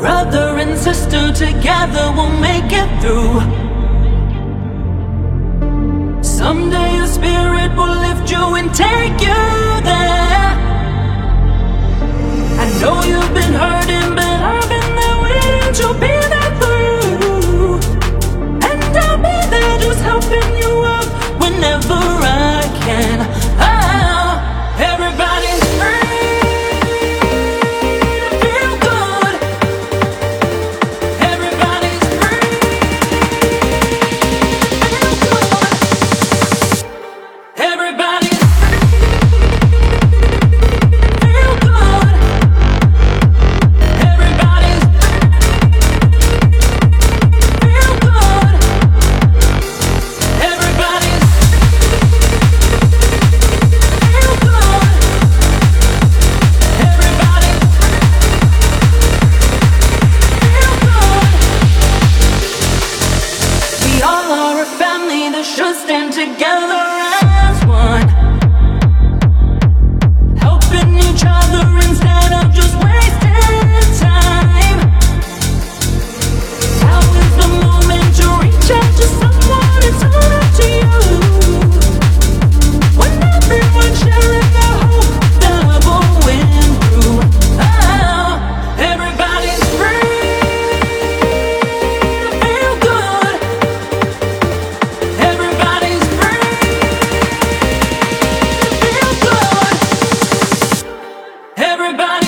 Brother and sister together we'll make it through. Someday your spirit will lift you and take you there. I know you've been hurting, but I've been there waiting to be there through. And I'll be there just helping you up whenever should stand together as one. Everybody.